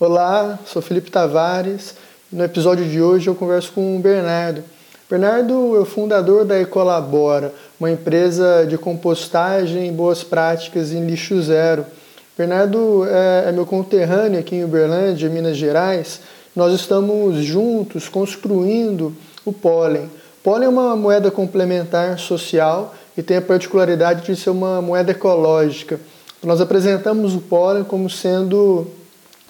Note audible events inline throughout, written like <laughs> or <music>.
Olá, sou Felipe Tavares. No episódio de hoje eu converso com o Bernardo. Bernardo é o fundador da Ecolabora, uma empresa de compostagem e boas práticas em lixo zero. Bernardo é, é meu conterrâneo aqui em Uberlândia, Minas Gerais. Nós estamos juntos construindo o pólen. Pólen é uma moeda complementar social e tem a particularidade de ser uma moeda ecológica. Nós apresentamos o pólen como sendo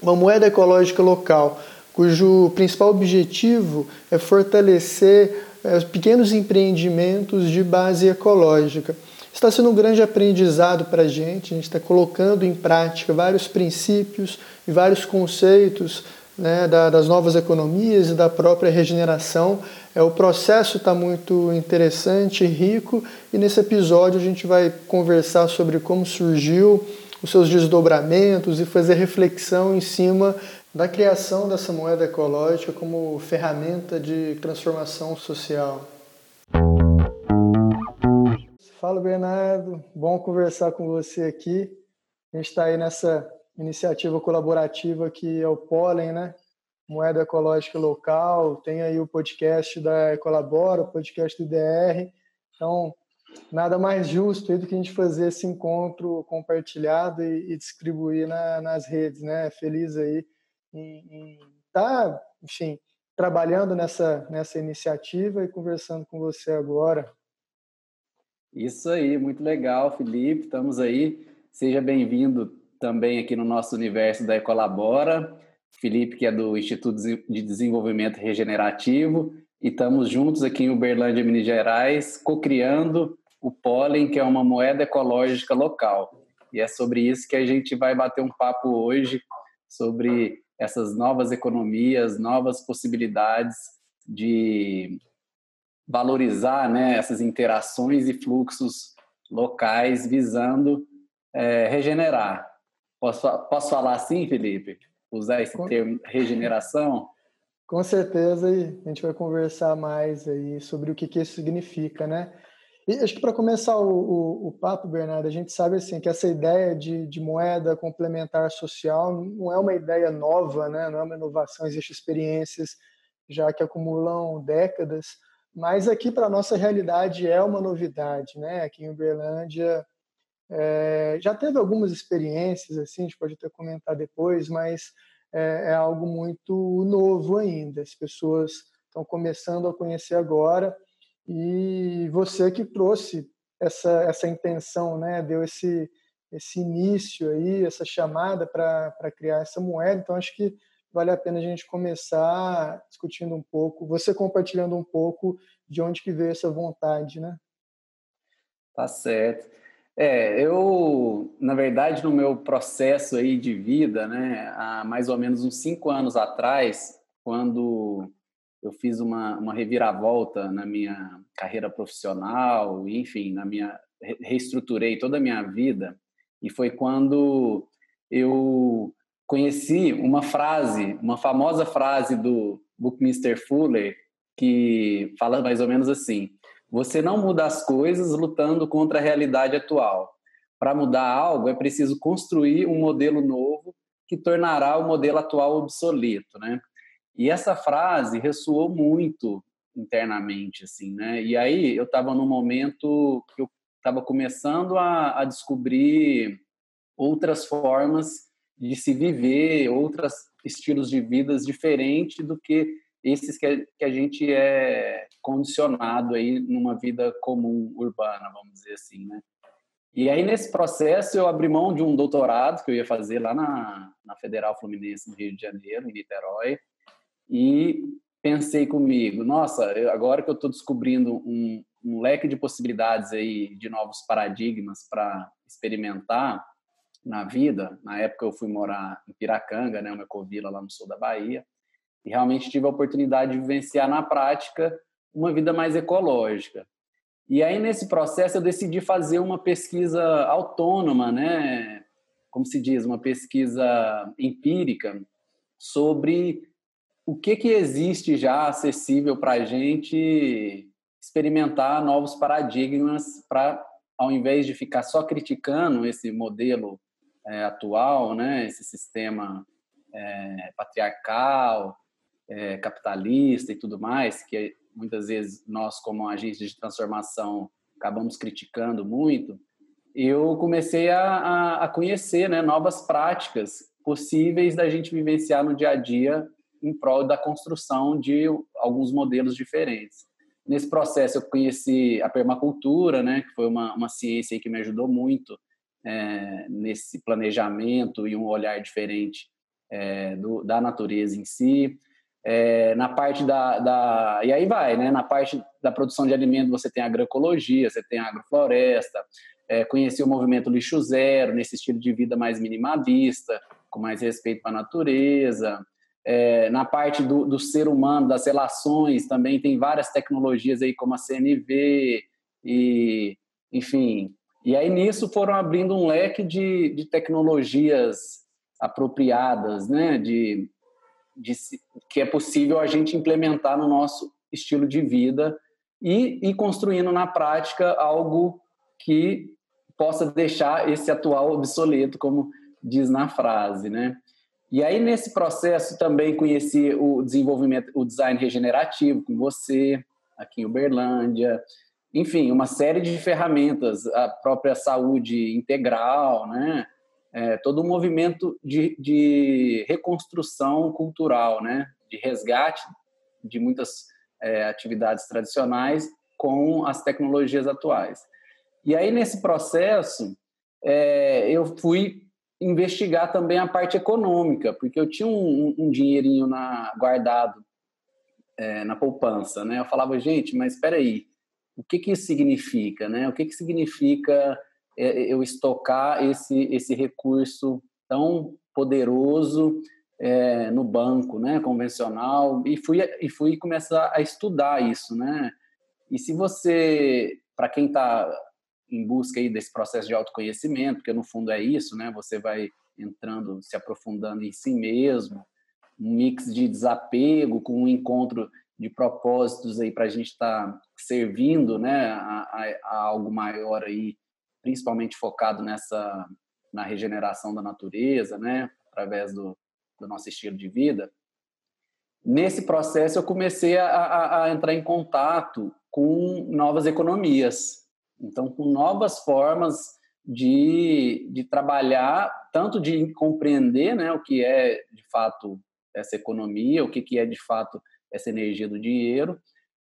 uma moeda ecológica local, cujo principal objetivo é fortalecer é, pequenos empreendimentos de base ecológica. Está sendo um grande aprendizado para a gente, a gente está colocando em prática vários princípios e vários conceitos né, das novas economias e da própria regeneração. É, o processo está muito interessante, rico, e nesse episódio a gente vai conversar sobre como surgiu, os seus desdobramentos e fazer reflexão em cima da criação dessa moeda ecológica como ferramenta de transformação social. Fala, Bernardo. Bom conversar com você aqui. A gente está aí nessa iniciativa colaborativa que é o Pólen, né? Moeda Ecológica Local. Tem aí o podcast da Colabora, o podcast do DR. Então, nada mais justo do que a gente fazer esse encontro compartilhado e, e distribuir na, nas redes, né? Feliz aí em estar, tá, enfim, trabalhando nessa, nessa iniciativa e conversando com você agora. Isso aí, muito legal, Felipe. Estamos aí. Seja bem-vindo também aqui no nosso universo da Ecolabora. Felipe, que é do Instituto de Desenvolvimento Regenerativo, e estamos juntos aqui em Uberlândia, Minas Gerais, co-criando o pólen, que é uma moeda ecológica local. E é sobre isso que a gente vai bater um papo hoje, sobre essas novas economias, novas possibilidades de valorizar né, essas interações e fluxos locais visando é, regenerar. Posso, posso falar assim, Felipe? Usar esse Com... termo regeneração? Com certeza, e a gente vai conversar mais aí sobre o que, que isso significa, né? E acho que para começar o, o, o, papo, Bernardo, a gente sabe assim que essa ideia de, de, moeda complementar social não é uma ideia nova, né? não é uma inovação, existem experiências já que acumulam décadas, mas aqui para a nossa realidade é uma novidade. Né? Aqui em Uberlândia é, já teve algumas experiências, assim, a gente pode até comentar depois, mas é, é algo muito novo ainda. As pessoas estão começando a conhecer agora e você que trouxe essa, essa intenção, né? deu esse, esse início aí, essa chamada para criar essa moeda. Então, acho que vale a pena a gente começar discutindo um pouco, você compartilhando um pouco de onde que veio essa vontade, né? Tá certo. É, eu, na verdade, no meu processo aí de vida, né, há mais ou menos uns cinco anos atrás, quando eu fiz uma, uma reviravolta na minha carreira profissional, enfim, na minha reestruturei toda a minha vida e foi quando eu conheci uma frase, uma famosa frase do Buckminster Fuller que fala mais ou menos assim: você não muda as coisas lutando contra a realidade atual. Para mudar algo é preciso construir um modelo novo que tornará o modelo atual obsoleto, né? E essa frase ressoou muito internamente, assim, né? E aí eu estava num momento que eu estava começando a, a, descobrir outras formas de se viver, outros estilos de vidas diferentes do que esses que que a gente é condicionado aí numa vida comum urbana, vamos dizer assim, né? E aí, nesse processo, eu abri mão de um doutorado que eu ia fazer lá na, na Federal Fluminense, no Rio de Janeiro, em Niterói, e pensei comigo, nossa, agora que eu estou descobrindo um, um, leque de possibilidades aí, de novos paradigmas para experimentar na vida, na época eu fui morar em Piracanga, né, uma ecovila lá no sul da Bahia, e realmente tive a oportunidade de vivenciar na prática uma vida mais ecológica. E aí, nesse processo, eu decidi fazer uma pesquisa autônoma, né? como se diz, uma pesquisa empírica sobre o que, que existe já acessível para a gente experimentar novos paradigmas para, ao invés de ficar só criticando esse modelo é, atual, né, esse sistema é, patriarcal, é, capitalista e tudo mais, que muitas vezes nós, como agentes de transformação, acabamos criticando muito, eu comecei a, a, conhecer né, novas práticas possíveis da gente vivenciar no dia a dia em prol da construção de alguns modelos diferentes. Nesse processo, eu conheci a permacultura, né, que foi uma, uma ciência que me ajudou muito é, nesse planejamento e um olhar diferente é, do, da natureza em si. É, na parte da, da, E aí vai, né? Na parte da produção de alimento, você tem agroecologia, você tem agrofloresta. É, conheci o movimento lixo zero, nesse estilo de vida mais minimalista, com mais respeito para a natureza. É, na parte do, do, ser humano, das relações, também tem várias tecnologias aí, como a CNV, e, enfim. E aí nisso foram abrindo um leque de, de tecnologias apropriadas, né? De, de, que é possível a gente implementar no nosso estilo de vida e, e construindo na prática algo que possa deixar esse atual obsoleto, como diz na frase, né? E aí nesse processo também conheci o desenvolvimento, o design regenerativo com você aqui em Uberlândia, enfim, uma série de ferramentas, a própria saúde integral, né? É, todo um movimento de, de reconstrução cultural, né? De resgate de muitas é, atividades tradicionais com as tecnologias atuais. E aí nesse processo é, eu fui investigar também a parte econômica, porque eu tinha um, um dinheirinho na, guardado é, na poupança, né? Eu falava, gente, mas espera aí, o que que isso significa, né? O que que significa é, eu estocar esse esse recurso tão poderoso é, no banco, né? Convencional e fui e fui começar a estudar isso, né? E se você, para quem está em busca aí desse processo de autoconhecimento, porque no fundo é isso, né? Você vai entrando, se aprofundando em si mesmo, um mix de desapego com um encontro de propósitos aí para a gente estar tá servindo, né, a, a, a, algo maior aí, principalmente focado nessa na regeneração da natureza, né, através do, do nosso estilo de vida. Nesse processo eu comecei a, a entrar em contato com novas economias, então, com novas formas de, de trabalhar, tanto de compreender né, o que é de fato essa economia, o que, que é de fato essa energia do dinheiro,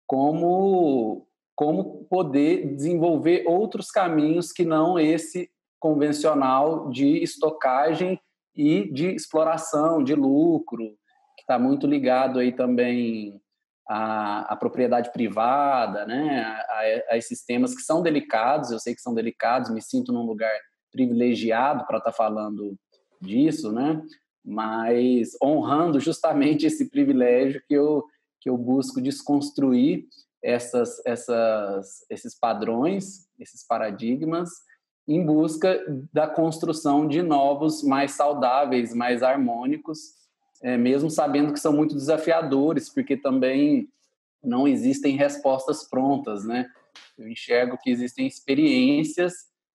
como, como poder desenvolver outros caminhos que não esse convencional de estocagem e de exploração, de lucro, que está muito ligado aí também a, a propriedade privada, né, a, a, esses temas que são delicados, eu sei que são delicados, me sinto num lugar privilegiado para estar tá falando disso, né, mas honrando justamente esse privilégio que eu, que eu busco desconstruir essas, essas, esses padrões, esses paradigmas, em busca da construção de novos, mais saudáveis, mais harmônicos, é, mesmo sabendo que são muito desafiadores, porque também não existem respostas prontas, né? Eu enxergo que existem experiências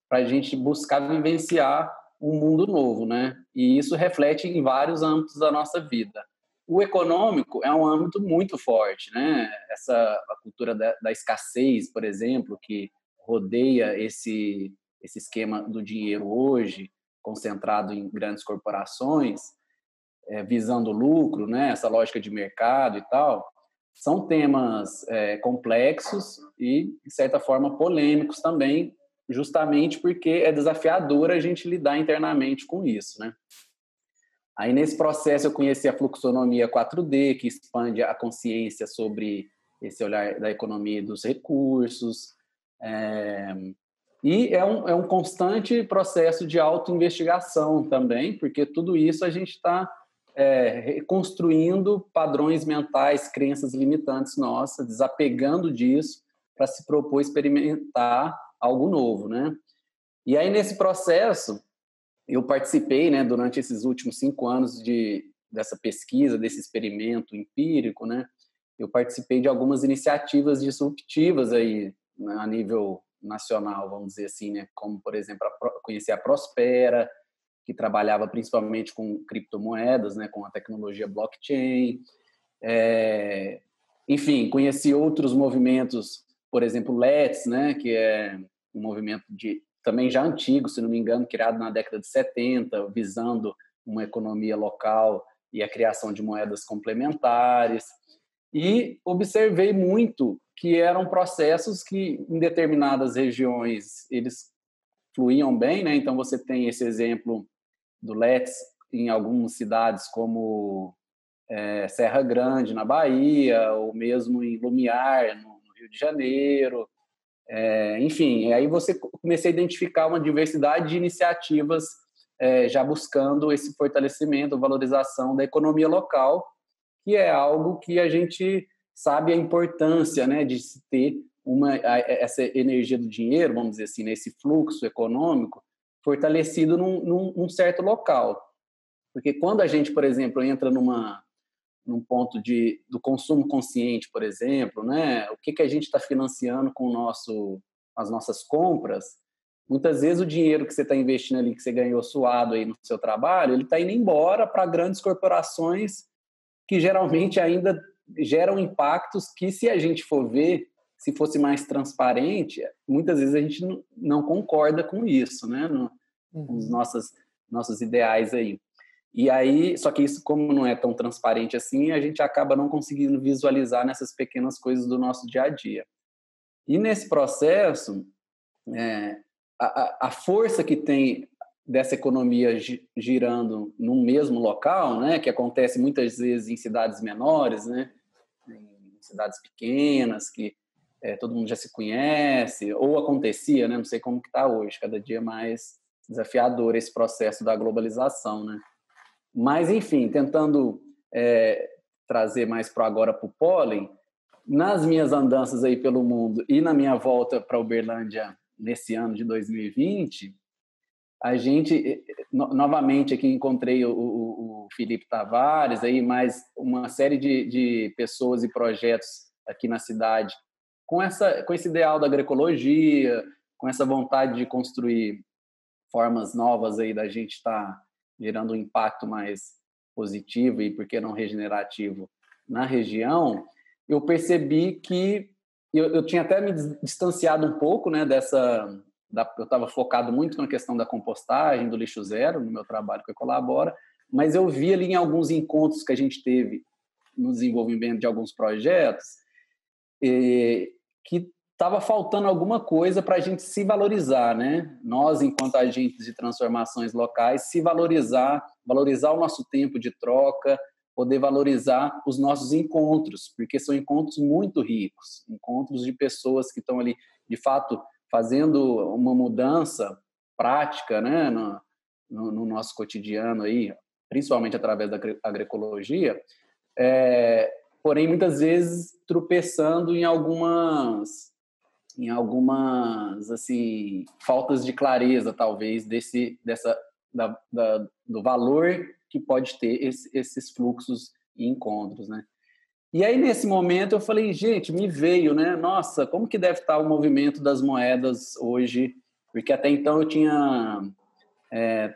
para a gente buscar vivenciar um mundo novo, né? E isso reflete em vários âmbitos da nossa vida. O econômico é um âmbito muito forte, né? Essa a cultura da, da escassez, por exemplo, que rodeia esse esse esquema do dinheiro hoje, concentrado em grandes corporações, é, visando lucro, né, essa lógica de mercado e tal, são temas é, complexos e, de certa forma, polêmicos também, justamente porque é desafiador a gente lidar internamente com isso, né? Aí, nesse processo, eu conheci a fluxonomia 4D, que expande a consciência sobre esse olhar da economia e dos recursos. É... E é um, é um constante processo de autoinvestigação também, porque tudo isso a gente está é, reconstruindo padrões mentais, crenças limitantes nossas, desapegando disso para se propor experimentar algo novo, né? E aí nesse processo eu participei, né, durante esses últimos cinco anos de dessa pesquisa, desse experimento empírico, né? Eu participei de algumas iniciativas disruptivas aí né, a nível nacional, vamos dizer assim, né? Como por exemplo a, conhecer a Prospera, que trabalhava principalmente com criptomoedas, né, com a tecnologia blockchain. É, enfim, conheci outros movimentos, por exemplo, Let's, né, que é um movimento de também já antigo, se não me engano, criado na década de 70, visando uma economia local e a criação de moedas complementares. E observei muito que eram processos que em determinadas regiões eles fluíam bem, né? Então você tem esse exemplo do Let's em algumas cidades como é, Serra Grande, na Bahia, ou mesmo em Lumiar, no, no Rio de Janeiro. É, enfim, aí você comecei a identificar uma diversidade de iniciativas é, já buscando esse fortalecimento, valorização da economia local, que é algo que a gente sabe a importância né, de ter uma, essa energia do dinheiro, vamos dizer assim, nesse né, fluxo econômico, fortalecido num, num, num, certo local. Porque quando a gente, por exemplo, entra numa, num ponto de, do consumo consciente, por exemplo, né, o que, que a gente está financiando com o nosso, as nossas compras, muitas vezes o dinheiro que você está investindo ali, que você ganhou suado aí no seu trabalho, ele está indo embora para grandes corporações que geralmente ainda geram impactos que, se a gente for ver, se fosse mais transparente, muitas vezes a gente não, concorda com isso, né? No, uhum. Os nossos, nossos ideais aí. E aí, só que isso, como não é tão transparente assim, a gente acaba não conseguindo visualizar nessas pequenas coisas do nosso dia a dia. E nesse processo, é, a, a força que tem dessa economia girando no mesmo local, né, que acontece muitas vezes em cidades menores, né, em cidades pequenas, que é, todo mundo já se conhece, ou acontecia, né? Não sei como que está hoje, cada dia mais desafiador esse processo da globalização, né? Mas, enfim, tentando é, trazer mais para agora para o pólen, nas minhas andanças aí pelo mundo e na minha volta para Uberlândia nesse ano de 2020, a gente no, novamente aqui encontrei o, o, o, Felipe Tavares aí mais uma série de, de pessoas e projetos aqui na cidade com, essa, com esse ideal da agroecologia, com essa vontade de construir formas novas aí da gente estar tá gerando um impacto mais positivo e, por que não, regenerativo na região, eu percebi que eu, eu tinha até me distanciado um pouco né, dessa. Da, eu estava focado muito na questão da compostagem, do lixo zero, no meu trabalho que eu colabora, mas eu vi ali em alguns encontros que a gente teve no desenvolvimento de alguns projetos, e, que estava faltando alguma coisa para a gente se valorizar, né? Nós, enquanto agentes de transformações locais, se valorizar, valorizar o nosso tempo de troca, poder valorizar os nossos encontros, porque são encontros muito ricos, encontros de pessoas que estão ali, de fato, fazendo uma mudança prática, né, no, no, no nosso cotidiano aí, principalmente através da agroecologia, é, porém muitas vezes tropeçando em algumas em algumas assim faltas de clareza talvez desse dessa da, da, do valor que pode ter esse, esses fluxos e encontros, né? E aí nesse momento eu falei, gente, me veio, né? Nossa, como que deve estar o movimento das moedas hoje? Porque até então eu tinha é,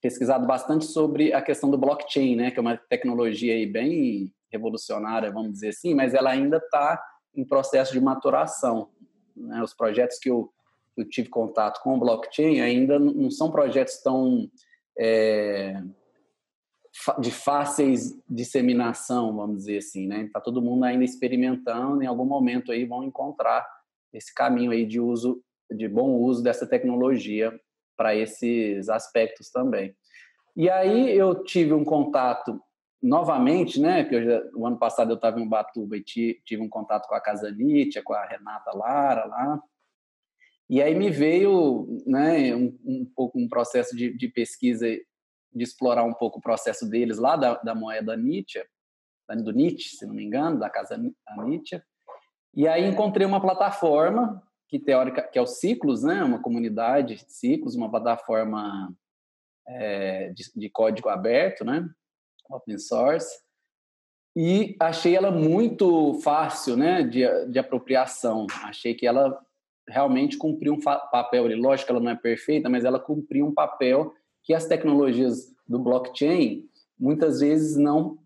pesquisado bastante sobre a questão do blockchain, né? Que é uma tecnologia aí bem revolucionária, vamos dizer assim, mas ela ainda está em processo de maturação. Né? Os projetos que eu, eu, tive contato com o blockchain ainda não são projetos tão é, de fáceis disseminação, vamos dizer assim, né? Está todo mundo ainda experimentando, em algum momento aí vão encontrar esse caminho aí de uso, de bom uso dessa tecnologia para esses aspectos também. E aí eu tive um contato novamente, né, que já, o ano passado eu estava em Ubatuba e tive um contato com a Casa Nietzsche, com a Renata Lara lá, e aí me veio né, um, um pouco um processo de, de, pesquisa, de explorar um pouco o processo deles lá da, da moeda Nietzsche, do Nietzsche, se não me engano, da Casa Nietzsche, e aí encontrei uma plataforma que teórica que é o Ciclos, né, uma comunidade de Ciclos, uma plataforma é, de, de código aberto, né, open source, e achei ela muito fácil né, de, de apropriação. Achei que ela realmente cumpriu um papel. Lógico que ela não é perfeita, mas ela cumpriu um papel que as tecnologias do blockchain muitas vezes não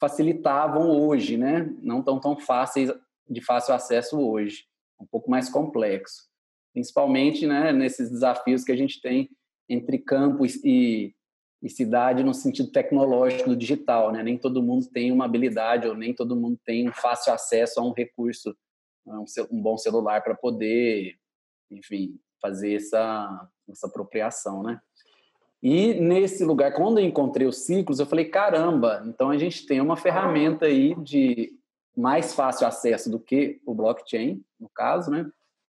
facilitavam hoje, né? Não estão tão fáceis de fácil acesso hoje, um pouco mais complexo, principalmente, né, nesses desafios que a gente tem entre campo e, e cidade no sentido tecnológico do digital, né? Nem todo mundo tem uma habilidade ou nem todo mundo tem um fácil acesso a um recurso, um, bom celular para poder, enfim, fazer essa essa apropriação, né? E nesse lugar, quando eu encontrei os ciclos, eu falei, caramba, então a gente tem uma ferramenta aí de mais fácil acesso do que o blockchain, no caso, né?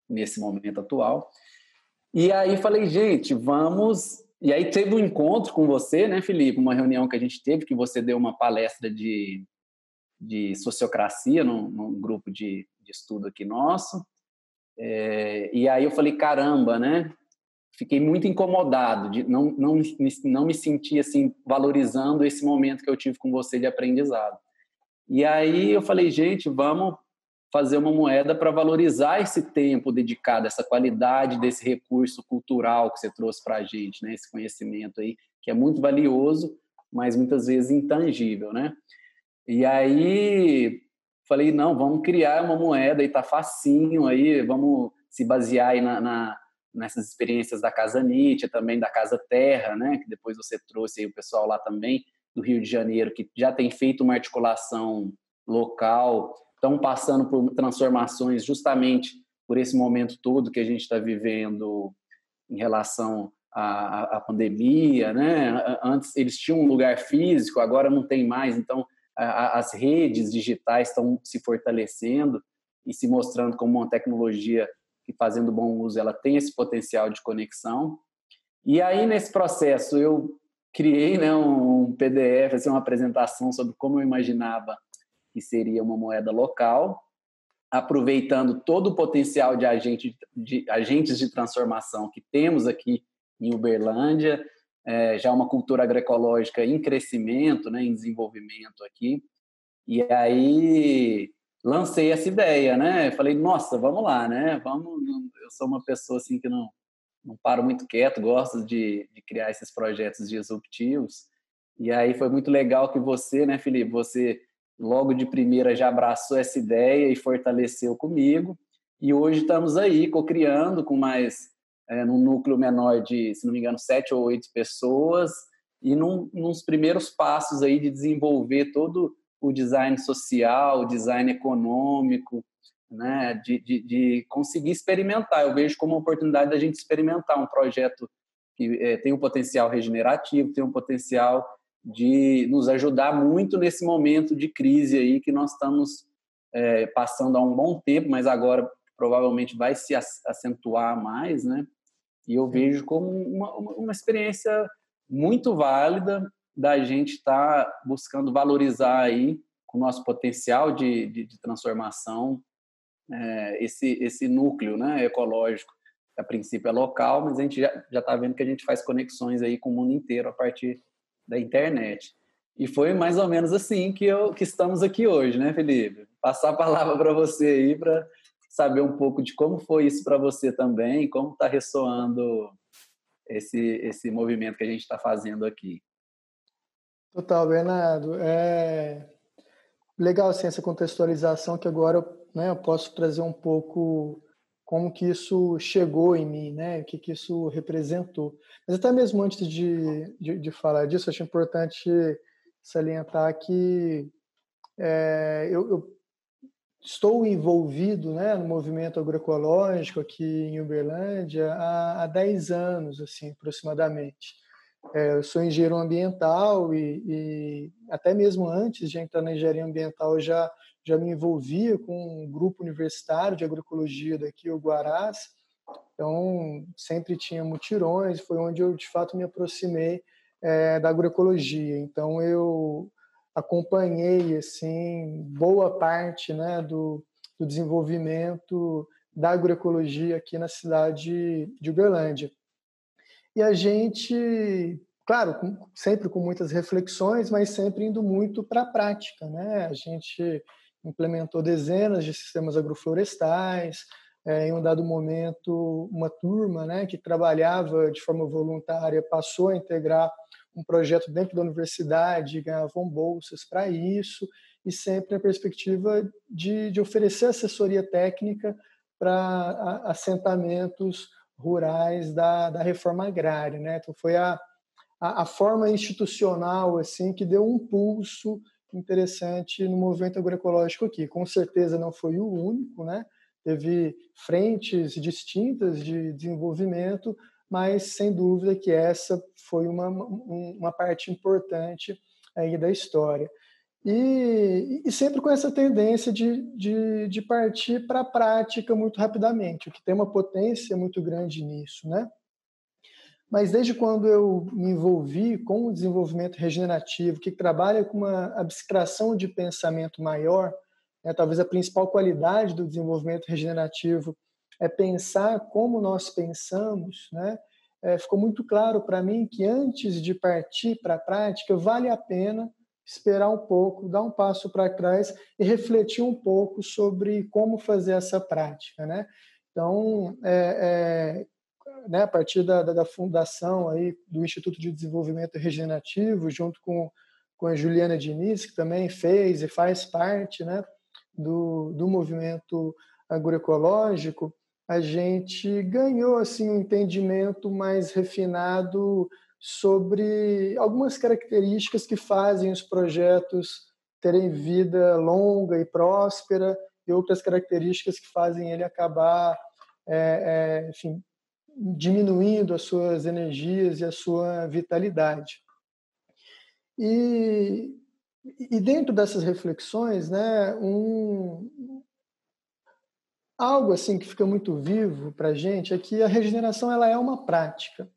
Nesse momento atual. E aí falei, gente, vamos. E aí teve um encontro com você, né, Felipe? Uma reunião que a gente teve, que você deu uma palestra de, de sociocracia num, num grupo de, de estudo aqui nosso. É, e aí eu falei, caramba, né? fiquei muito incomodado, de não, não, não me sentir assim valorizando esse momento que eu tive com você de aprendizado. E aí eu falei, gente, vamos fazer uma moeda para valorizar esse tempo dedicado, essa qualidade desse recurso cultural que você trouxe para a gente, né? Esse conhecimento aí que é muito valioso, mas muitas vezes intangível, né? E aí falei, não, vamos criar uma moeda e tá facinho aí, vamos se basear aí na, na nessas experiências da Casa Nietzsche, também da Casa Terra, né, que depois você trouxe aí o pessoal lá também do Rio de Janeiro, que já tem feito uma articulação local, estão passando por transformações justamente por esse momento todo que a gente está vivendo em relação à, à, pandemia, né? Antes eles tinham um lugar físico, agora não tem mais, então a, as redes digitais estão se fortalecendo e se mostrando como uma tecnologia que fazendo bom uso ela tem esse potencial de conexão. E aí nesse processo eu criei né, um PDF, assim, uma apresentação sobre como eu imaginava que seria uma moeda local, aproveitando todo o potencial de, agente, de agentes de transformação que temos aqui em Uberlândia, é, já uma cultura agroecológica em crescimento, né, em desenvolvimento aqui. E aí lancei essa ideia, né? Falei, nossa, vamos lá, né? Vamos. Eu sou uma pessoa assim que não não paro muito quieto, gosto de, de criar esses projetos disruptivos. E aí foi muito legal que você, né, Felipe, você logo de primeira já abraçou essa ideia e fortaleceu comigo. E hoje estamos aí co-criando com mais é, num núcleo menor de, se não me engano, sete ou oito pessoas e num, nos primeiros passos aí de desenvolver todo o design social, o design econômico, né, de, de, de, conseguir experimentar. Eu vejo como uma oportunidade da gente experimentar um projeto que é, tem um potencial regenerativo, tem um potencial de nos ajudar muito nesse momento de crise aí que nós estamos é, passando há um bom tempo, mas agora provavelmente vai se acentuar mais, né? E eu vejo como uma, uma experiência muito válida da gente estar tá buscando valorizar aí com o nosso potencial de, de, de transformação é, esse, esse núcleo né, ecológico, a princípio é local, mas a gente já está vendo que a gente faz conexões aí com o mundo inteiro a partir da internet. E foi mais ou menos assim que, eu, que estamos aqui hoje, né, Felipe? Passar a palavra para você aí para saber um pouco de como foi isso para você também, como está ressoando esse, esse movimento que a gente está fazendo aqui. Total, Bernardo. É legal assim, essa contextualização que agora né, eu posso trazer um pouco como que isso chegou em mim, né, o que, que isso representou. Mas até mesmo antes de, de, de falar disso, acho importante salientar que é, eu, eu, estou envolvido né, no movimento agroecológico aqui em Uberlândia há, há 10 anos, assim, aproximadamente. É, eu sou engenheiro ambiental e, e, até mesmo antes de entrar na engenharia ambiental eu já, já me envolvia com um grupo universitário de agroecologia daqui, o Guarás. Então, sempre tinha mutirões, foi onde eu de fato me aproximei é, da agroecologia. Então, eu acompanhei assim boa parte né, do, do desenvolvimento da agroecologia aqui na cidade de Uberlândia. E a gente, claro, sempre com muitas reflexões, mas sempre indo muito para a prática. Né? A gente implementou dezenas de sistemas agroflorestais, é, em um dado momento, uma turma né, que trabalhava de forma voluntária passou a integrar um projeto dentro da universidade, ganhavam bolsas para isso, e sempre a perspectiva de, de oferecer assessoria técnica para assentamentos rurais da, da reforma agrária. Né? Então, foi a, a, a, forma institucional assim que deu um pulso interessante no movimento agroecológico aqui. Com certeza não foi o único, né? teve frentes distintas de desenvolvimento, mas sem dúvida que essa foi uma, uma parte importante aí da história. E, e sempre com essa tendência de, de, de partir para a prática muito rapidamente, o que tem uma potência muito grande nisso, né? Mas desde quando eu me envolvi com o desenvolvimento regenerativo, que trabalha com uma abstração de pensamento maior, né, talvez a principal qualidade do desenvolvimento regenerativo é pensar como nós pensamos, né? É, ficou muito claro para mim que antes de partir para a prática, vale a pena esperar um pouco, dar um passo para trás e refletir um pouco sobre como fazer essa prática, né? Então, é, é, né, a partir da, da, da, fundação aí do Instituto de Desenvolvimento Regenerativo, junto com, com a Juliana Diniz, que também fez e faz parte, né, do, do movimento agroecológico, a gente ganhou assim um entendimento mais refinado sobre algumas características que fazem os projetos terem vida longa e próspera e outras características que fazem ele acabar é, é, enfim, diminuindo as suas energias e a sua vitalidade. E, e dentro dessas reflexões, né, um, algo assim que fica muito vivo para a gente é que a regeneração ela é uma prática.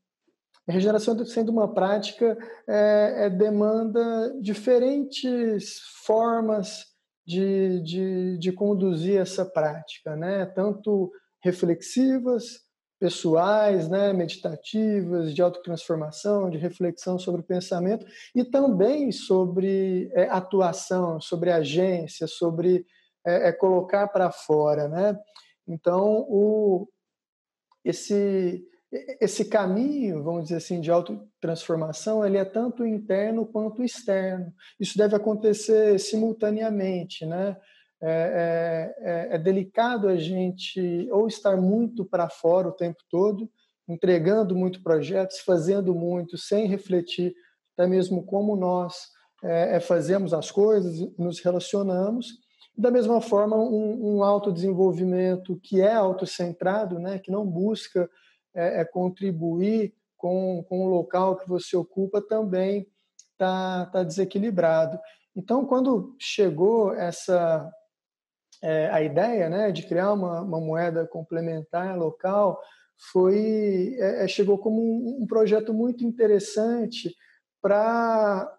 Regeneração sendo uma prática é, é demanda diferentes formas de, de, de conduzir essa prática, né? tanto reflexivas, pessoais, né, meditativas, de autotransformação, de reflexão sobre o pensamento e também sobre é, atuação, sobre agência, sobre é, é colocar para fora, né? Então, o, esse esse caminho, vamos dizer assim, de autotransformação, ele é tanto interno quanto externo. Isso deve acontecer simultaneamente, né? É, é, é, é delicado a gente ou estar muito para fora o tempo todo, entregando muito projetos, fazendo muito, sem refletir até mesmo como nós é, é fazemos as coisas, nos relacionamos, da mesma forma, um, um autodesenvolvimento que é autocentrado, né, que não busca é, é contribuir com, com o local que você ocupa, também está tá desequilibrado. Então, quando chegou essa é, a ideia né, de criar uma, uma moeda complementar local, foi é, é chegou como um, um projeto muito interessante para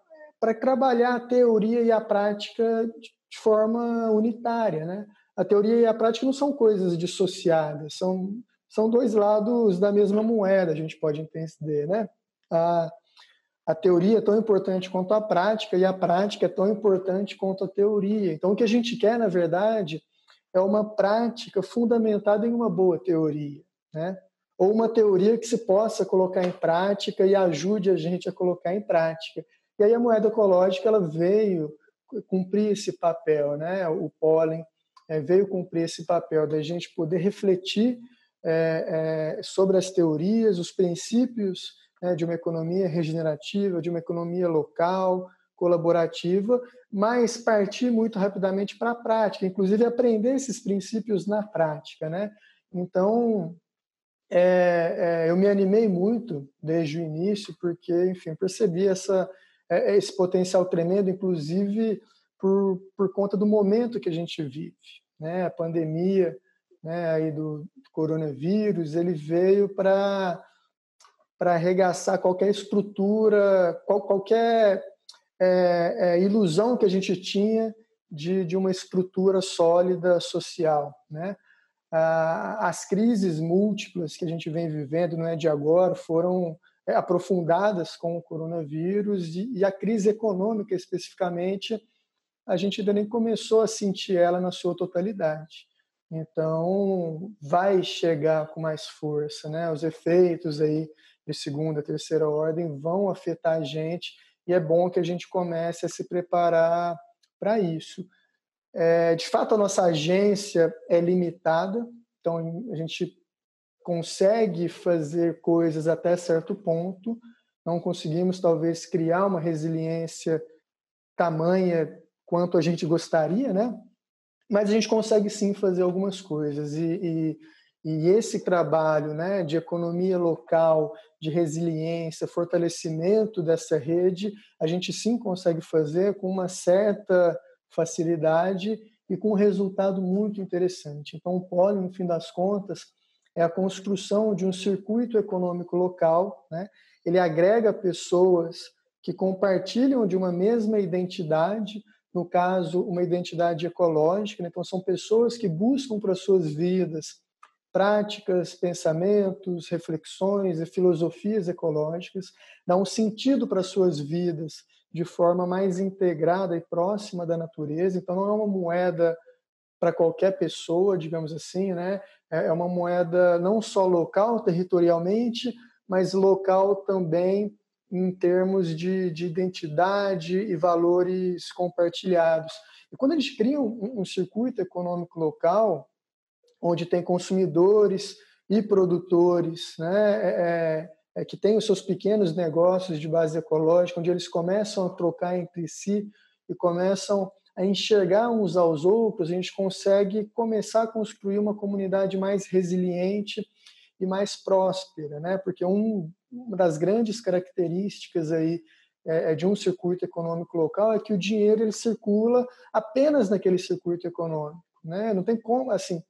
trabalhar a teoria e a prática de forma unitária, né? A teoria e a prática não são coisas dissociadas, são, são dois lados da mesma moeda, a gente pode entender, né? A, a teoria é tão importante quanto a prática e a prática é tão importante quanto a teoria. Então, o que a gente quer, na verdade, é uma prática fundamentada em uma boa teoria, né? Ou uma teoria que se possa colocar em prática e ajude a gente a colocar em prática. E aí a moeda ecológica ela veio cumprir esse papel, né? O pólen é, veio cumprir esse papel da gente poder refletir é, é, sobre as teorias, os princípios né, de uma economia regenerativa, de uma economia local, colaborativa, mas partir muito rapidamente para a prática, inclusive aprender esses princípios na prática, né? Então, é, é, eu me animei muito desde o início, porque, enfim, percebi essa é, é, esse potencial tremendo, inclusive por, por conta do momento que a gente vive. Né? A pandemia né, aí do, coronavírus, ele veio para para arregaçar qualquer estrutura, qual, qualquer é, é, ilusão que a gente tinha de, de uma estrutura sólida social. Né? as crises múltiplas que a gente vem vivendo, não é de agora, foram é, aprofundadas com o coronavírus e, e, a crise econômica especificamente, a gente ainda nem começou a sentir ela na sua totalidade. Então, vai chegar com mais força, né? Os efeitos aí de segunda, terceira ordem vão afetar a gente e é bom que a gente comece a se preparar para isso. É, de fato, a nossa agência é limitada, então a gente consegue fazer coisas até certo ponto, não conseguimos talvez criar uma resiliência tamanha quanto a gente gostaria, né? Mas a gente consegue sim fazer algumas coisas e, e, e esse trabalho, né, de economia local, de resiliência, fortalecimento dessa rede, a gente sim consegue fazer com uma certa facilidade e com um resultado muito interessante. Então, o Poli, no fim das contas, é a construção de um circuito econômico local, né? ele agrega pessoas que compartilham de uma mesma identidade, no caso, uma identidade ecológica. Né? Então, são pessoas que buscam para suas vidas práticas, pensamentos, reflexões e filosofias ecológicas, dá um sentido para suas vidas de forma mais integrada e próxima da natureza. Então, não é uma moeda para qualquer pessoa, digamos assim, né? É, é uma moeda não só local, territorialmente, mas local também em termos de, de identidade e valores compartilhados. E quando a gente cria um, um circuito econômico local, onde tem consumidores e produtores, né, é, é é, que têm os seus pequenos negócios de base ecológica, onde eles começam a trocar entre si e começam a enxergar uns aos outros, a gente consegue começar a construir uma comunidade mais resiliente e mais próspera, né? Porque um, uma das grandes características aí é, é, de um circuito econômico local é que o dinheiro ele circula apenas naquele circuito econômico, né? Não tem como, assim,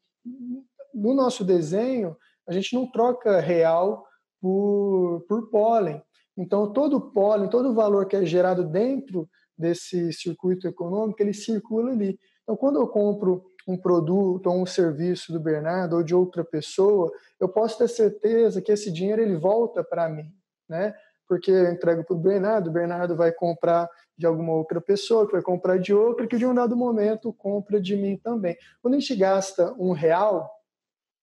no nosso desenho a gente não troca real por, por pólen. Então, todo o pólen, todo o valor que é gerado dentro desse circuito econômico, ele circula ali. Então, quando eu compro um produto ou um serviço do Bernardo ou de outra pessoa, eu posso ter certeza que esse dinheiro ele volta para mim, né? Porque eu entrego para o Bernardo, o Bernardo vai comprar de alguma outra pessoa, que vai comprar de outra, que de um dado momento compra de mim também. Quando a gente gasta um real,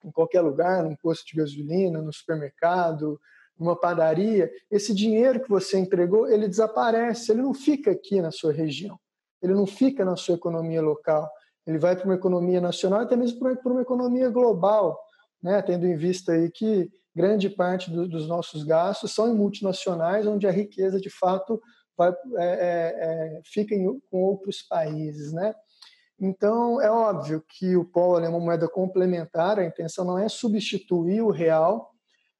em qualquer lugar, num posto de gasolina, no supermercado, numa padaria, esse dinheiro que você entregou, ele desaparece, ele não fica aqui na sua região, ele não fica na sua economia local, ele vai para uma economia nacional, até mesmo para uma economia global, né? tendo em vista aí que grande parte do, dos nossos gastos são em multinacionais, onde a riqueza de fato vai, é, é, é, fica em, com outros países, né? Então, é óbvio que o pólen é uma moeda complementar, a intenção não é substituir o real,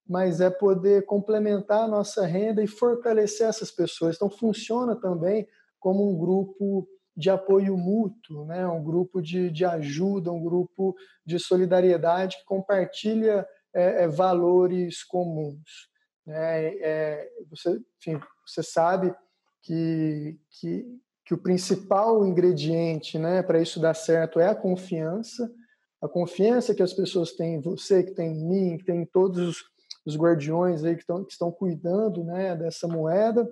mas é poder complementar a nossa renda e fortalecer essas pessoas. Então, funciona também como um grupo de apoio mútuo, né? um grupo de, de ajuda, um grupo de solidariedade que compartilha é, é, valores comuns. Né? É, você, enfim, você sabe que, que que o principal ingrediente né, para isso dar certo é a confiança, a confiança que as pessoas têm em você, que tem em mim, que tem em todos os, os guardiões aí que, estão, que estão cuidando né, dessa moeda.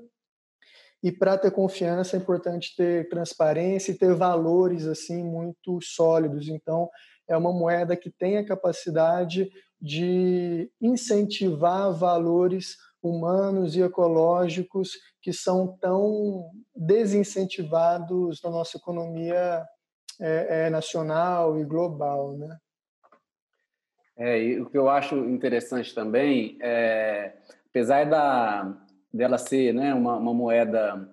E para ter confiança é importante ter transparência e ter valores assim muito sólidos. Então, é uma moeda que tem a capacidade de incentivar valores humanos e ecológicos que são tão desincentivados na nossa economia é, é, nacional e global, né? É, e o que eu acho interessante também é, apesar da dela ser, né, uma, uma moeda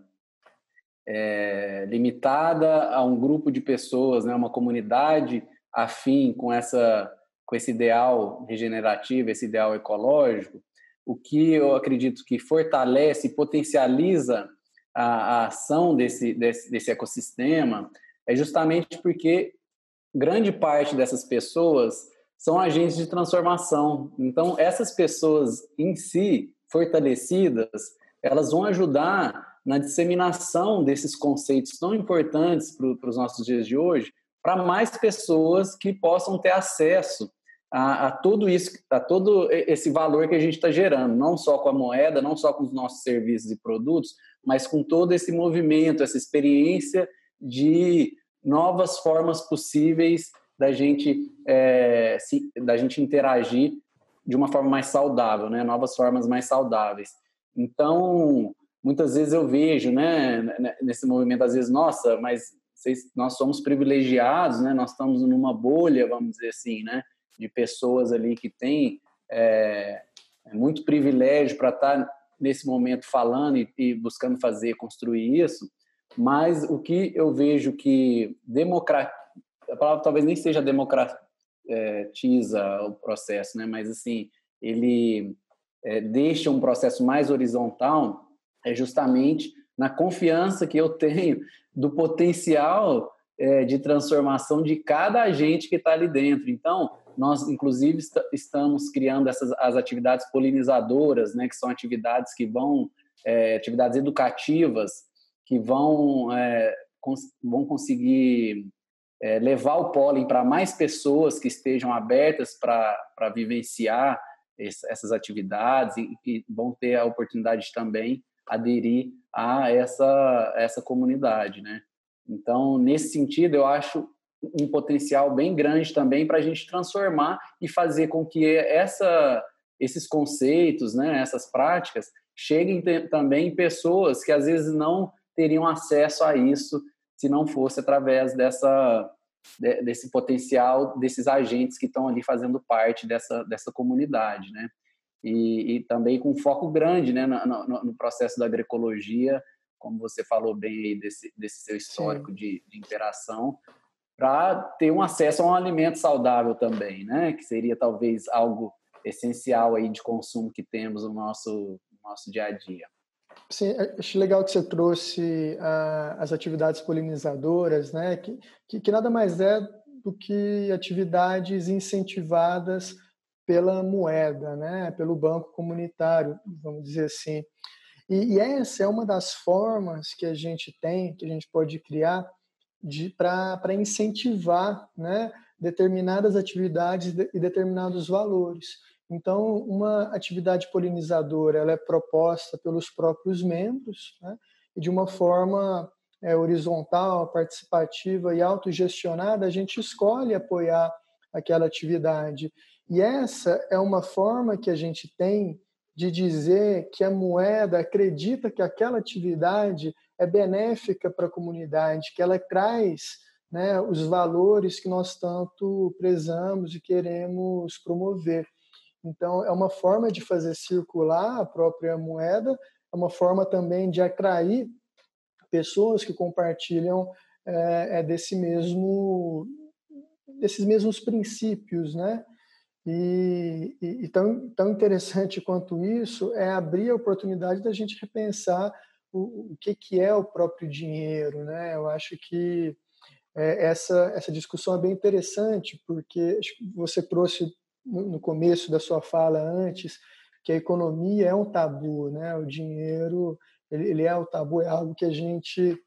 é, limitada a um grupo de pessoas, né, uma comunidade afim com essa com esse ideal regenerativo, esse ideal ecológico, o que eu acredito que fortalece e potencializa a, a ação desse, desse, desse ecossistema é justamente porque grande parte dessas pessoas são agentes de transformação. Então, essas pessoas em si, fortalecidas, elas vão ajudar na disseminação desses conceitos tão importantes para os nossos dias de hoje, para mais pessoas que possam ter acesso a, a, tudo isso, a todo esse valor que a gente está gerando, não só com a moeda, não só com os nossos serviços e produtos, mas com todo esse movimento, essa experiência de novas formas possíveis da gente, é, se, da gente interagir de uma forma mais saudável, né? Novas formas mais saudáveis. Então, muitas vezes eu vejo, né, nesse movimento, às vezes, nossa, mas vocês, nós somos privilegiados, né? Nós estamos numa bolha, vamos dizer assim, né? De pessoas ali que têm é, muito privilégio para estar tá nesse momento falando e, e, buscando fazer, construir isso. Mas o que eu vejo que democratiza, a palavra talvez nem seja democratiza o processo, né? Mas assim, ele é, deixa um processo mais horizontal é justamente na confiança que eu tenho do potencial é, de transformação de cada agente que está ali dentro. Então, nós, inclusive, est estamos criando essas as atividades polinizadoras, né, que são atividades que vão, é, atividades educativas, que vão, é, cons vão conseguir é, levar o pólen para mais pessoas que estejam abertas para vivenciar esse, essas atividades e, e vão ter a oportunidade de também aderir a essa, essa comunidade, né? Então, nesse sentido, eu acho um potencial bem grande também para a gente transformar e fazer com que essa, esses conceitos, né, essas práticas, cheguem também em pessoas que às vezes não teriam acesso a isso se não fosse através dessa, desse potencial desses agentes que estão ali fazendo parte dessa, dessa comunidade, né? e, e também com foco grande né, no, no, no, processo da agroecologia, como você falou bem desse, desse seu histórico de, de, interação, para ter um acesso a um alimento saudável também, né, que seria talvez algo essencial aí de consumo que temos no nosso, no nosso dia a dia. Sim, acho legal que você trouxe uh, as atividades polinizadoras, né, que, que, que nada mais é do que atividades incentivadas pela moeda, né, pelo banco comunitário, vamos dizer assim. E, e essa é uma das formas que a gente tem, que a gente pode criar para incentivar né, determinadas atividades e determinados valores. Então, uma atividade polinizadora ela é proposta pelos próprios membros né, e de uma forma é, horizontal, participativa e autogestionada, a gente escolhe apoiar aquela atividade. E essa é uma forma que a gente tem de dizer que a moeda acredita que aquela atividade é benéfica para a comunidade, que ela traz né, os valores que nós tanto prezamos e queremos promover. Então, é uma forma de fazer circular a própria moeda, é uma forma também de atrair pessoas que compartilham é, é desse mesmo, desses mesmos princípios, né? E, e, e, tão, tão interessante quanto isso é abrir a oportunidade da gente repensar o, o que, que é o próprio dinheiro. Né? Eu acho que é, essa, essa discussão é bem interessante, porque você trouxe no, começo da sua fala antes que a economia é um tabu, né? o dinheiro ele é o tabu, é algo que a gente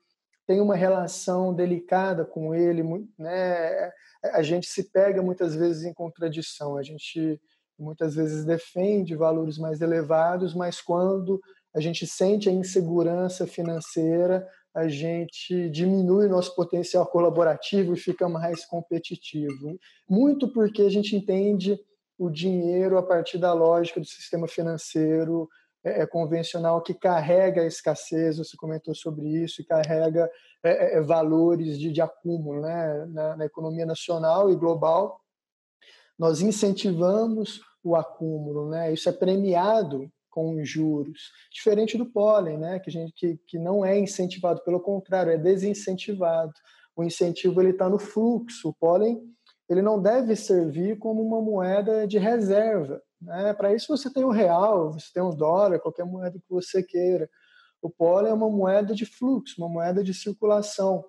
tem uma relação delicada com ele, né? A gente se pega muitas vezes em contradição, a gente muitas vezes defende valores mais elevados, mas quando a gente sente a insegurança financeira, a gente diminui nosso potencial colaborativo e fica mais competitivo. Muito porque a gente entende o dinheiro a partir da lógica do sistema financeiro é, é, convencional que carrega a escassez, você comentou sobre isso, e carrega é, é, é, valores de, de acúmulo né? Na, na, economia nacional e global. Nós incentivamos o acúmulo, né? isso é premiado com juros, diferente do pólen, né? que, a gente, que, que não é incentivado, pelo contrário, é desincentivado. O incentivo está no fluxo, o pólen ele não deve servir como uma moeda de reserva. Né? Para isso você tem o real, você tem o dólar, qualquer moeda que você queira. O pólen é uma moeda de fluxo, uma moeda de circulação.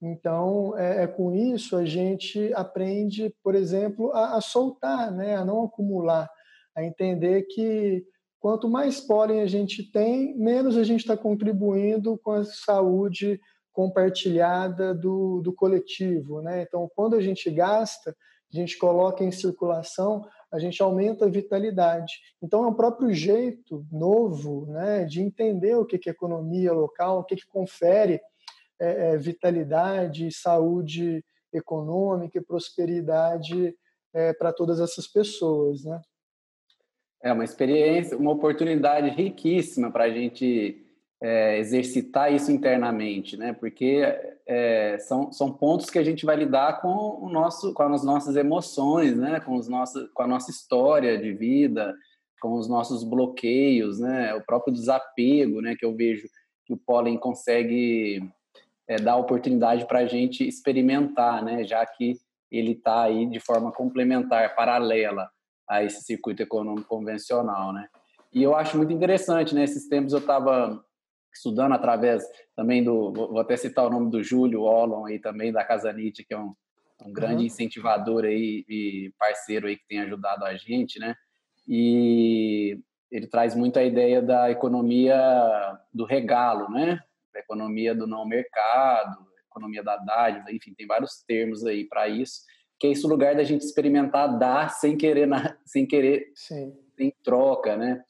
Então, é, é com isso a gente aprende, por exemplo, a, a, soltar, né? a não acumular, a entender que quanto mais pólen a gente tem, menos a gente está contribuindo com a saúde compartilhada do, do coletivo. Né? Então, quando a gente gasta, a gente coloca em circulação, a gente aumenta a vitalidade. Então, é um próprio jeito novo né, de entender o que é economia local, o que, que confere é, é, vitalidade saúde econômica e prosperidade é, para todas essas pessoas, né? É uma experiência, uma oportunidade riquíssima para a gente é, exercitar isso internamente, né? Porque é, são, são pontos que a gente vai lidar com o nosso, com as nossas emoções, né? Com os nossos, com a nossa história de vida, com os nossos bloqueios, né? O próprio desapego, né? Que eu vejo que o pólen consegue é, dar oportunidade para a gente experimentar, né? Já que ele está aí de forma complementar, paralela a esse circuito econômico convencional, né? E eu acho muito interessante, né? Esses tempos eu estava estudando através também do, vou até citar o nome do Júlio Ollon aí também da Casanite, que é um, um grande uhum. incentivador aí e parceiro aí que tem ajudado a gente, né? E ele traz muito a ideia da economia do regalo, né? Da economia do não mercado, economia da dádiva, enfim, tem vários termos aí para isso, que é esse lugar da gente experimentar dar sem querer, na, <laughs> sem querer, Sim. sem troca, né?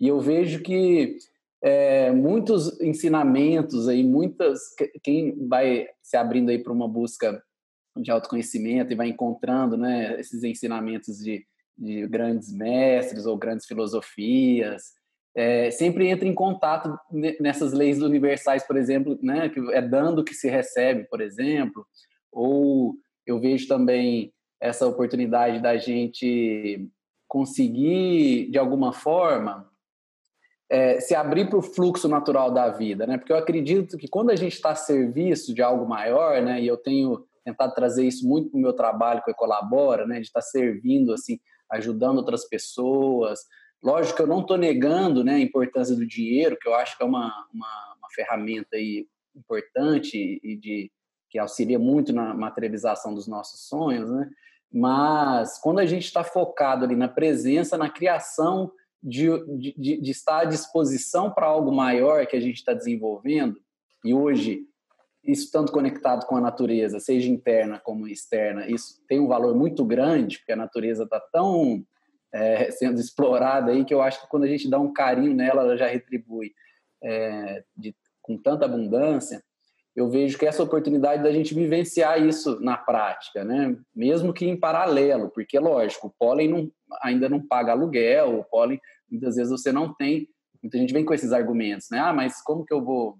E eu vejo que é, muitos ensinamentos aí, muitas quem vai se abrindo aí para uma busca de autoconhecimento e vai encontrando, né, esses ensinamentos de, de grandes mestres ou grandes filosofias, é, sempre entra em contato nessas leis universais, por exemplo, né, que é dando que se recebe, por exemplo, ou eu vejo também essa oportunidade da gente conseguir, de alguma forma, é, se abrir para o fluxo natural da vida, né? Porque eu acredito que quando a gente está a serviço de algo maior, né? E eu tenho tentado trazer isso muito para o meu trabalho com o Colabora, né? De estar tá servindo, assim, ajudando outras pessoas. Lógico que eu não estou negando, né? A importância do dinheiro, que eu acho que é uma, uma, uma ferramenta aí importante e de que auxilia muito na materialização dos nossos sonhos, né? Mas quando a gente está focado ali na presença, na criação de, de, de estar à disposição para algo maior que a gente está desenvolvendo, e hoje, isso tanto conectado com a natureza, seja interna como externa, isso tem um valor muito grande, porque a natureza está tão é, sendo explorada aí que eu acho que quando a gente dá um carinho nela, ela já retribui é, de, com tanta abundância. Eu vejo que essa oportunidade da gente vivenciar isso na prática, né? Mesmo que em paralelo, porque lógico, o pólen não, ainda não paga aluguel, o pólen muitas vezes você não tem. Muita gente vem com esses argumentos, né? Ah, mas como que eu vou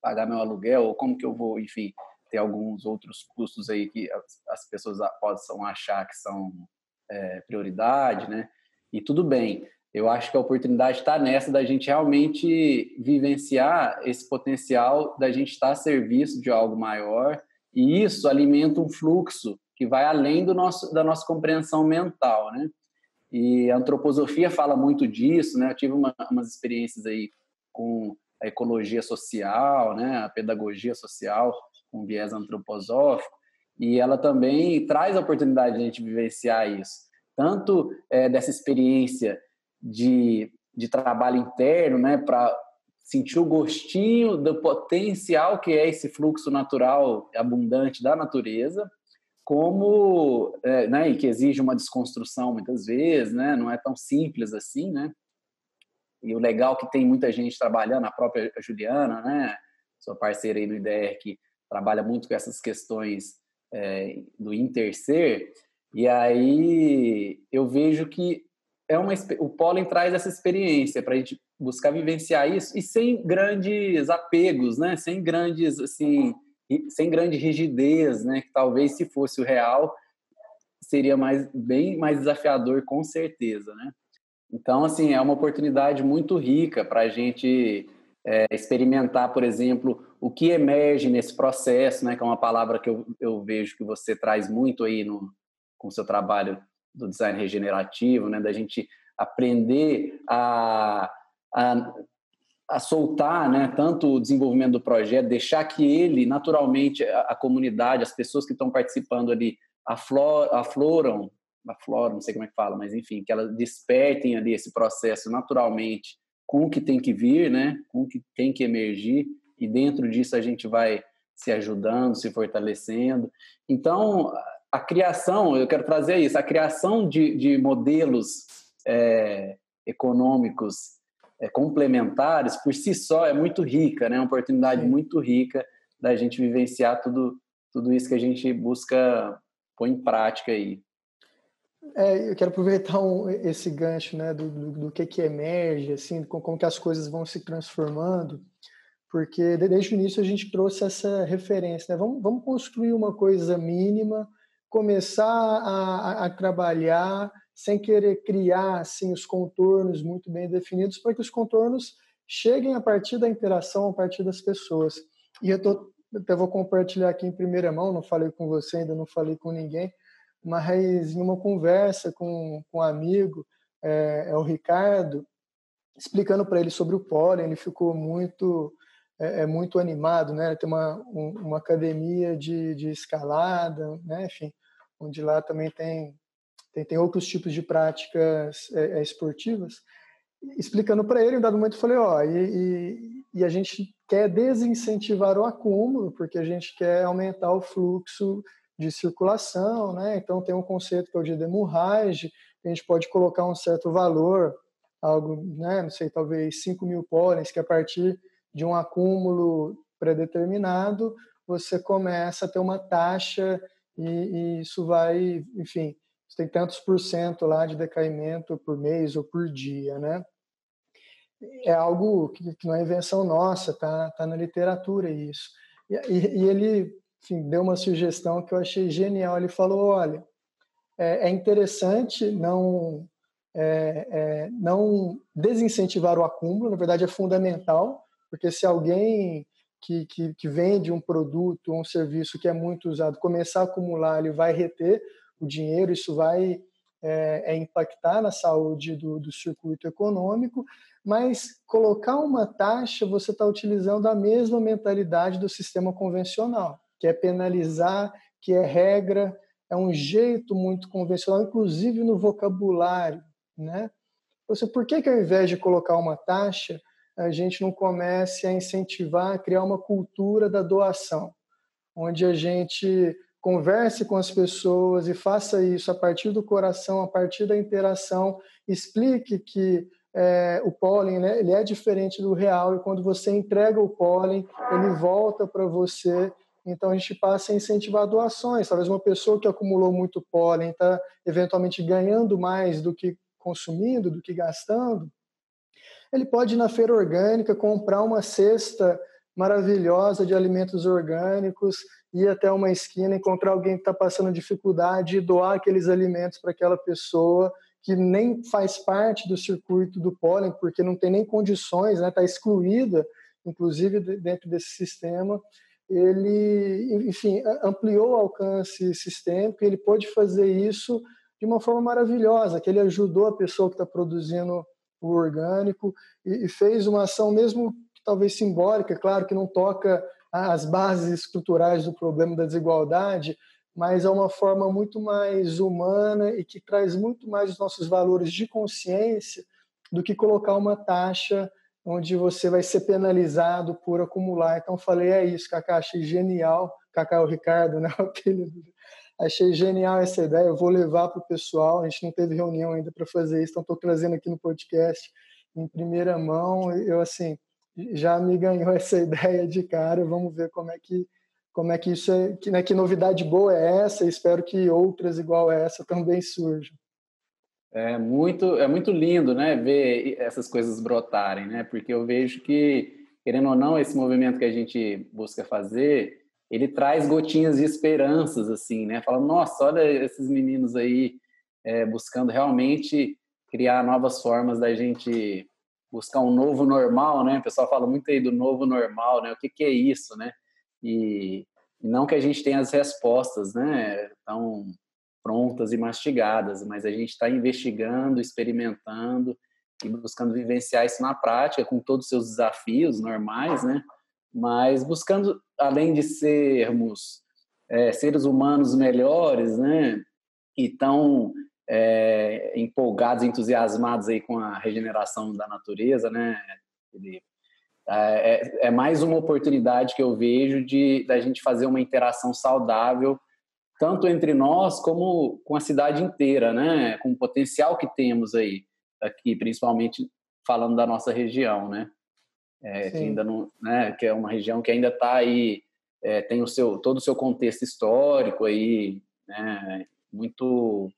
pagar meu aluguel? Ou como que eu vou, enfim, ter alguns outros custos aí que as, as pessoas possam achar que são é, prioridade, né? E tudo bem. Eu acho que a oportunidade está nessa da gente realmente vivenciar esse potencial da gente estar a serviço de algo maior e isso alimenta um fluxo que vai além do nosso, da nossa compreensão mental, né? E a antroposofia fala muito disso, né? Eu tive uma, umas experiências aí com a ecologia social, né? A pedagogia social com viés antroposófico, e ela também traz a oportunidade de a gente vivenciar isso, tanto é, dessa experiência de, de trabalho interno, né? Para sentir o gostinho do potencial que é esse fluxo natural abundante da natureza, como, é, né, e que exige uma desconstrução muitas vezes, né, não é tão simples assim, né, e o legal é que tem muita gente trabalhando, a própria Juliana, né, sua parceira aí no IDR, que trabalha muito com essas questões é, do interser, e aí eu vejo que é uma, o pólen traz essa experiência para a gente buscar vivenciar isso e sem grandes apegos, né, sem grandes, assim, sem grande rigidez, né? Que talvez se fosse o real seria mais bem mais desafiador, com certeza, né? Então, assim, é uma oportunidade muito rica para a gente é, experimentar, por exemplo, o que emerge nesse processo, né? Que é uma palavra que eu, eu vejo que você traz muito aí no, com o seu trabalho do design regenerativo, né? Da gente aprender a, a a soltar, né, tanto o desenvolvimento do projeto, deixar que ele, naturalmente, a, a comunidade, as pessoas que estão participando ali, aflor, afloram, afloram, não sei como é que fala, mas enfim, que elas despertem ali esse processo naturalmente com o que tem que vir, né, com o que tem que emergir, e dentro disso a gente vai se ajudando, se fortalecendo. Então, a criação, eu quero trazer isso, a criação de, de modelos é, econômicos é, complementares, por si só, é muito rica, né? É uma oportunidade Sim. muito rica da gente vivenciar tudo, tudo isso que a gente busca pôr em prática aí. É, eu quero aproveitar um, esse gancho, né, do, do, do, que que emerge, assim, como, como que as coisas vão se transformando, porque desde o início a gente trouxe essa referência, né? Vamos, vamos construir uma coisa mínima, começar a, a, trabalhar sem querer criar assim os contornos muito bem definidos, para que os contornos cheguem a partir da interação, a partir das pessoas. E eu tô, até vou compartilhar aqui em primeira mão, não falei com você, ainda não falei com ninguém, mas em uma conversa com, com um amigo, é, é o Ricardo, explicando para ele sobre o pólen, ele ficou muito é, é muito animado, né? Tem uma, um, uma academia de, de escalada, né? Enfim, onde lá também tem tem, tem outros tipos de práticas é, é esportivas. Explicando para ele, em dado momento, eu falei, ó, e, e, e, a gente quer desincentivar o acúmulo, porque a gente quer aumentar o fluxo de circulação, né? Então tem um conceito que é o de demurrage, a gente pode colocar um certo valor, algo, né? Não sei, talvez 5 mil pólens, que a partir de um acúmulo predeterminado, você começa a ter uma taxa e, e isso vai, enfim, você tem tantos por cento lá de decaimento por mês ou por dia, né? É algo que, que não é invenção nossa, tá, tá na literatura isso. E, e, e ele, enfim, deu uma sugestão que eu achei genial. Ele falou, olha, é, é interessante não é, é, não desincentivar o acúmulo, na verdade é fundamental, porque se alguém que, que, que vende um produto ou um serviço que é muito usado começar a acumular, ele vai reter o dinheiro, isso vai é, é impactar na saúde do, do circuito econômico, mas colocar uma taxa, você está utilizando a mesma mentalidade do sistema convencional, que é penalizar, que é regra, é um jeito muito convencional, inclusive no vocabulário, né? Você, por que, que ao invés de colocar uma taxa, a gente não comece a incentivar, a criar uma cultura da doação, onde a gente converse com as pessoas e faça isso a partir do coração, a partir da interação, explique que é, o pólen né, ele é diferente do real e quando você entrega o pólen, ele volta para você. Então a gente passa a incentivar doações. Talvez uma pessoa que acumulou muito pólen está eventualmente ganhando mais do que consumindo, do que gastando ele pode ir na feira orgânica, comprar uma cesta maravilhosa de alimentos orgânicos, ir até uma esquina, encontrar alguém que está passando dificuldade e doar aqueles alimentos para aquela pessoa que nem faz parte do circuito do pólen, porque não tem nem condições, está né, tá excluída, inclusive dentro desse sistema. Ele, enfim, ampliou o alcance sistêmico e ele pode fazer isso de uma forma maravilhosa, que ele ajudou a pessoa que está produzindo o orgânico e, e fez uma ação mesmo talvez simbólica, claro que não toca as bases estruturais do problema da desigualdade, mas é uma forma muito mais humana e que traz muito mais os nossos valores de consciência do que colocar uma taxa onde você vai ser penalizado por acumular. Então falei, é isso, Cacá, achei genial. Cacá é o Ricardo, né? <laughs> Achei genial essa ideia, eu vou levar para o pessoal. A gente não teve reunião ainda para fazer isso, então estou trazendo aqui no podcast em primeira mão. Eu, assim, já me ganhou <laughs> essa ideia de cara. Vamos ver como é que como é que isso é, que, né, que novidade boa é essa. Espero que outras igual essa também surjam. É muito, é muito lindo, né, ver essas coisas brotarem, né? Porque eu vejo que, querendo ou não, esse movimento que a gente busca fazer, ele traz gotinhas de esperanças, assim, né? Fala, nossa, olha esses meninos aí é, buscando realmente criar novas formas da gente buscar um novo normal, né? O pessoal fala muito aí do novo normal, né? O que, que é isso, né? E, não que a gente tenha as respostas, né? Tão prontas e mastigadas, mas a gente está investigando, experimentando e buscando vivenciar isso na prática com todos os seus desafios normais, né? Mas buscando, além de sermos é, seres humanos melhores, né, e tão é, empolgados, entusiasmados aí com a regeneração da natureza, né? É, é, é, mais uma oportunidade que eu vejo de da gente fazer uma interação saudável tanto entre nós como com a cidade inteira, né? Com o potencial que temos aí aqui, principalmente falando da nossa região, né? É, que ainda não, né, que é uma região que ainda está aí é, tem o seu todo o seu contexto histórico aí, né, muito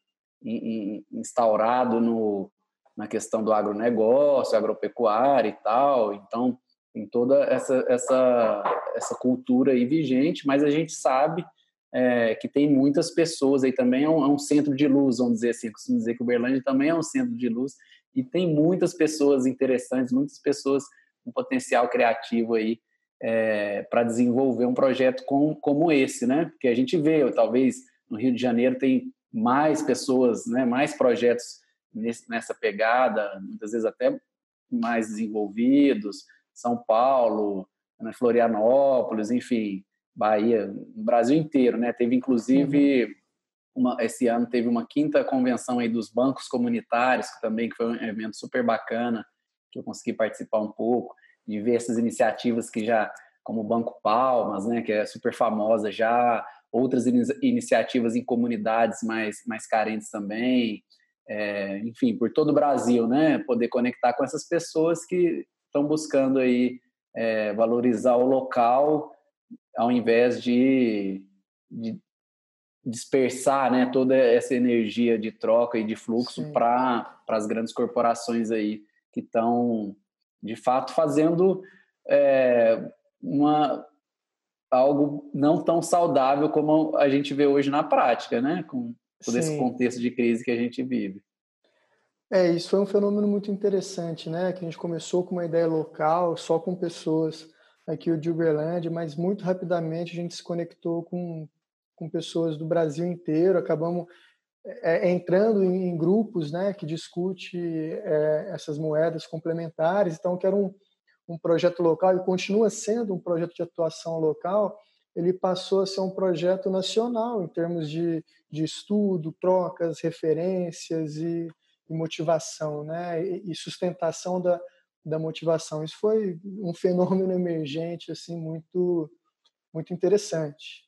instaurado no, na questão do agronegócio, agropecuária e tal. Então, tem toda essa, essa, essa cultura aí vigente, mas a gente sabe é, que tem muitas pessoas aí também, é um, é um, centro de luz, vamos dizer assim, costumo dizer que o Berlândia também é um centro de luz e tem muitas pessoas interessantes, muitas pessoas com potencial criativo aí é, para desenvolver um projeto com, como esse, né? Porque a gente vê, talvez no Rio de Janeiro tem mais pessoas, né, mais projetos nesse, nessa pegada, muitas vezes até mais desenvolvidos, São Paulo, né, Florianópolis, enfim, Bahia, Brasil inteiro, né? Teve inclusive uhum. uma, esse ano teve uma quinta convenção aí dos bancos comunitários, que também que foi um evento super bacana, que eu consegui participar um pouco, de ver essas iniciativas que já como o Banco Palmas, né, que é super famosa já, outras in iniciativas em comunidades mais, mais carentes também, é, enfim, por todo o Brasil, né, poder conectar com essas pessoas que estão buscando aí é, valorizar o local ao invés de, de dispersar né, toda essa energia de troca e de fluxo para as grandes corporações aí que estão, de fato, fazendo é, uma, algo não tão saudável como a gente vê hoje na prática, né? Com todo Sim. esse contexto de crise que a gente vive. É, isso foi um fenômeno muito interessante, né? Que a gente começou com uma ideia local, só com pessoas aqui de Uberlândia, mas muito rapidamente a gente se conectou com, com pessoas do Brasil inteiro, acabamos é, é entrando em, grupos, né? Que discute é, essas moedas complementares, então que era um um projeto local e continua sendo um projeto de atuação local, ele passou a ser um projeto nacional em termos de, de estudo, trocas, referências e, e motivação, né? E, e, sustentação da, da motivação. Isso foi um fenômeno emergente assim muito muito interessante.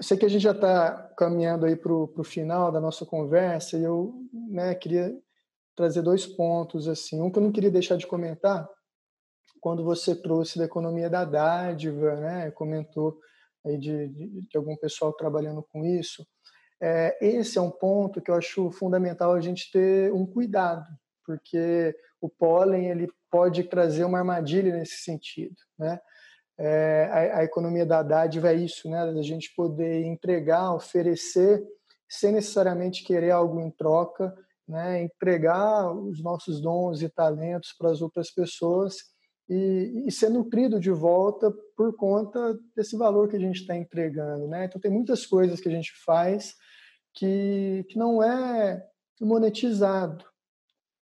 Eu sei que a gente já está caminhando aí para o final da nossa conversa e eu né, queria trazer dois pontos assim. Um que eu não queria deixar de comentar quando você trouxe da economia da dádiva, né, comentou aí de, de, de algum pessoal trabalhando com isso, é, esse é um ponto que eu acho fundamental a gente ter um cuidado, porque o pólen ele pode trazer uma armadilha nesse sentido, né? É, a, a, economia da dádiva é isso, né? Da gente poder entregar, oferecer, sem necessariamente querer algo em troca, né? Entregar os nossos dons e talentos para as outras pessoas e, e, ser nutrido de volta por conta desse valor que a gente está entregando. Né? Então, tem muitas coisas que a gente faz que, que não é monetizado.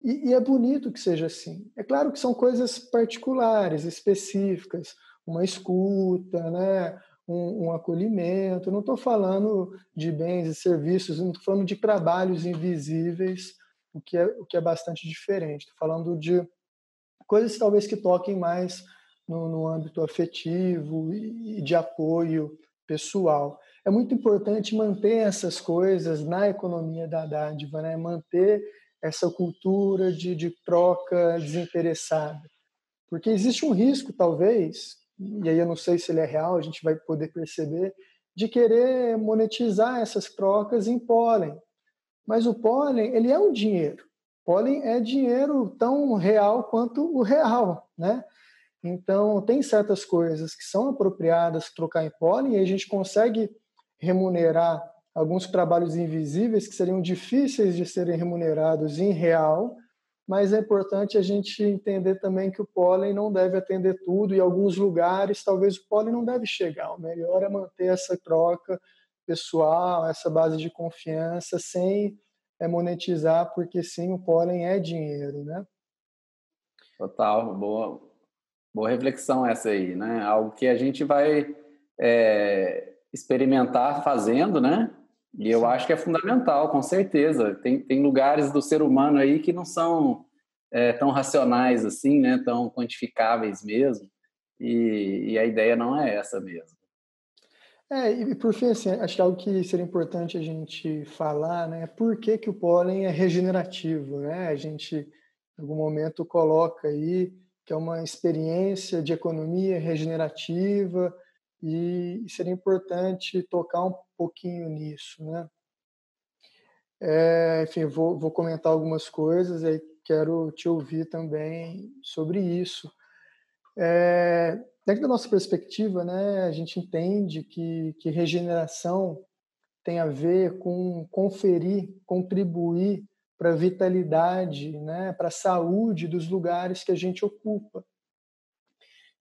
E, e, é bonito que seja assim. É claro que são coisas particulares, específicas, uma escuta, né? um, um acolhimento. não estou falando de bens e serviços, não estou falando de trabalhos invisíveis, o que é, o que é bastante diferente. Estou falando de coisas talvez que toquem mais no, no âmbito afetivo e de apoio pessoal. É muito importante manter essas coisas na economia da dádiva, né? manter essa cultura de, de troca desinteressada. Porque existe um risco, talvez, e aí eu não sei se ele é real, a gente vai poder perceber, de querer monetizar essas trocas em pólen. Mas o pólen, ele é um dinheiro pólen é dinheiro tão real quanto o real, né? Então, tem certas coisas que são apropriadas trocar em pólen e a gente consegue remunerar alguns trabalhos invisíveis que seriam difíceis de serem remunerados em real, mas é importante a gente entender também que o pólen não deve atender tudo e alguns lugares talvez o pólen não deve chegar. O melhor é manter essa troca pessoal, essa base de confiança sem é monetizar, porque sim, o pólen é dinheiro, né? Total, boa, boa reflexão essa aí, né? Algo que a gente vai é, experimentar fazendo, né? E eu sim. acho que é fundamental, com certeza. Tem, tem lugares do ser humano aí que não são é, tão racionais assim, né? Tão quantificáveis mesmo. E, e a ideia não é essa mesmo. É, e por fim, assim, acho que algo que seria importante a gente falar, né, é por que, que o pólen é regenerativo, né? A gente, em algum momento, coloca aí que é uma experiência de economia regenerativa e seria importante tocar um pouquinho nisso, né? É, enfim, vou, vou comentar algumas coisas e quero te ouvir também sobre isso. É, dentro da nossa perspectiva, né, a gente entende que, que regeneração tem a ver com conferir, contribuir para a vitalidade, né, para a saúde dos lugares que a gente ocupa.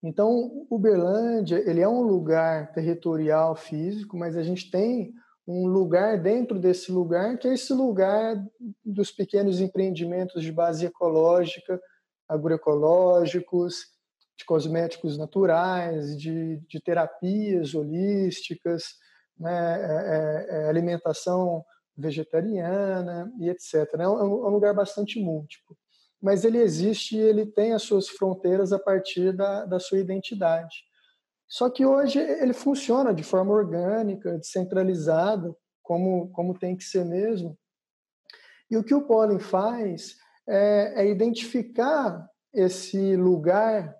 Então, Uberlândia, ele é um lugar territorial físico, mas a gente tem um lugar dentro desse lugar, que é esse lugar dos pequenos empreendimentos de base ecológica, agroecológicos, de cosméticos naturais, de, de terapias holísticas, né, é, é, é alimentação vegetariana e etc. É, é um, é um lugar bastante múltiplo. Mas ele existe e ele tem as suas fronteiras a partir da, da sua identidade. Só que hoje ele funciona de forma orgânica, descentralizada, como, como tem que ser mesmo. E o que o Pollen faz é, é identificar esse lugar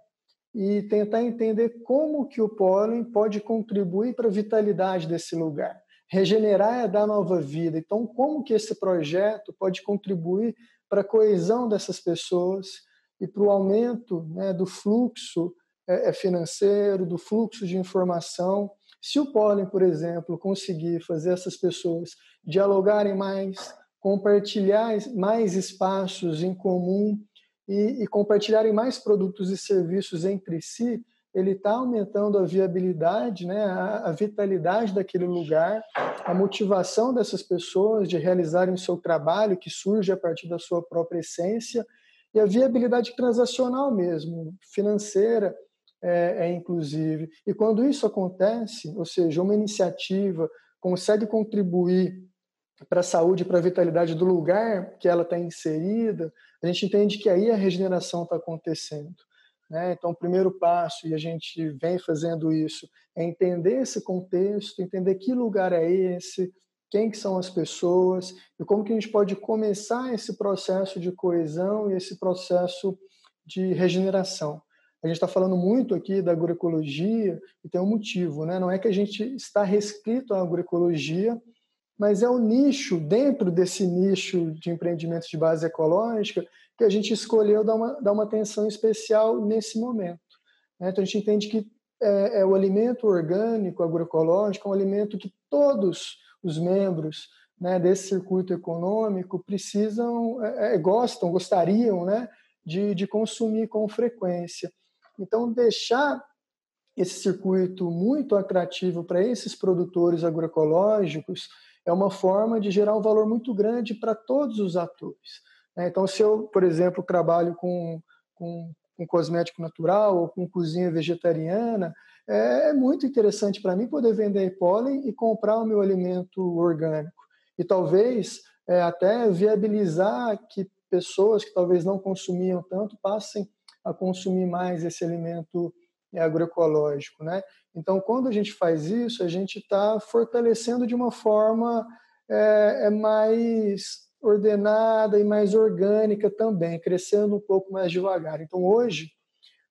e tentar entender como que o pólen pode contribuir para a vitalidade desse lugar. Regenerar é dar nova vida. Então, como que esse projeto pode contribuir para a coesão dessas pessoas e para o aumento né, do fluxo é, é, financeiro, do fluxo de informação. Se o pólen, por exemplo, conseguir fazer essas pessoas dialogarem mais, compartilhar mais espaços em comum e, e compartilharem mais produtos e serviços entre si, ele está aumentando a viabilidade, né, a, a, vitalidade daquele lugar, a motivação dessas pessoas de realizarem o seu trabalho, que surge a partir da sua própria essência, e a viabilidade transacional mesmo, financeira, é, é inclusive. E quando isso acontece, ou seja, uma iniciativa consegue contribuir para a saúde, para a vitalidade do lugar que ela está inserida, a gente entende que aí a regeneração está acontecendo. Né? Então, o primeiro passo, e a gente vem fazendo isso, é entender esse contexto, entender que lugar é esse, quem que são as pessoas e como que a gente pode começar esse processo de coesão e esse processo de regeneração. A gente está falando muito aqui da agroecologia e tem um motivo, né? Não é que a gente está restrito à agroecologia, mas é o nicho, dentro desse nicho de empreendimentos de base ecológica, que a gente escolheu dar uma, dar uma atenção especial nesse momento. Né? Então a gente entende que é, é, o alimento orgânico, agroecológico, é um alimento que todos os membros né, desse circuito econômico precisam, é, é gostam, gostariam né, de, de consumir com frequência. Então, deixar esse circuito muito atrativo para esses produtores agroecológicos é uma forma de gerar um valor muito grande para todos os atores. Né? Então, se eu, por exemplo, trabalho com, com, com cosmético natural ou com cozinha vegetariana, é muito interessante para mim poder vender pólen e comprar o meu alimento orgânico. E talvez é, até viabilizar que pessoas que talvez não consumiam tanto passem a consumir mais esse alimento agroecológico, né? Então, quando a gente faz isso, a gente está fortalecendo de uma forma é, é, mais ordenada e mais orgânica também, crescendo um pouco mais devagar. Então, hoje,